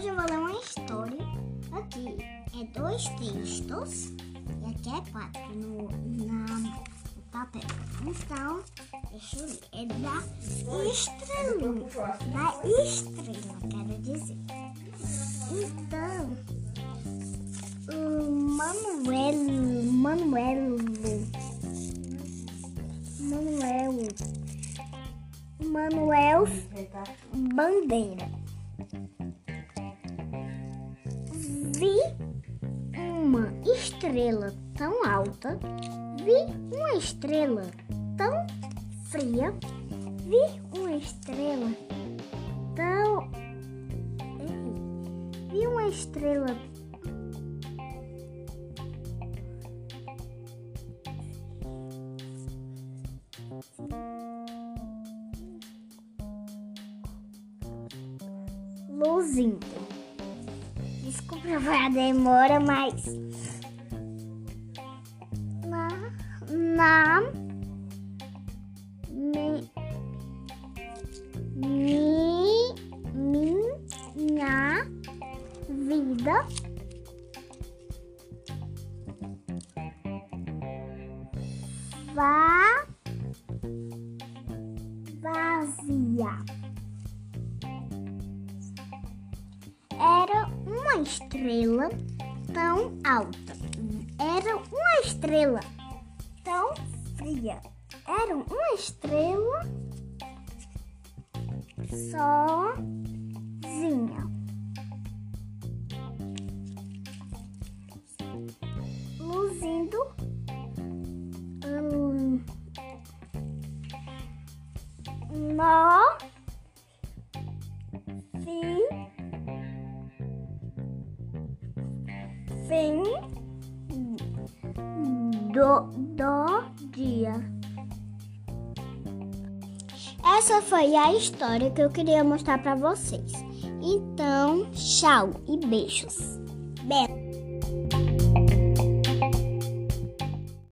Hoje eu vou ler uma história. Aqui é dois textos e aqui é quatro no, na, no papel. Então, deixa eu ler. É da estrela. Da estrela, quero dizer. Então, o Manuel. Manuel. Manuel. Manuel Bandeira. Vi uma estrela tão alta, vi uma estrela tão fria, vi uma estrela tão. Vi uma estrela luzindo. Desculpa a demora, mas na na mi, mi, minha vida va, vazia. Uma estrela tão alta. Era uma estrela tão fria. Era uma estrela sozinha. Luzindo no fim fim do, do dia. Essa foi a história que eu queria mostrar para vocês. Então, tchau e beijos. Beijo.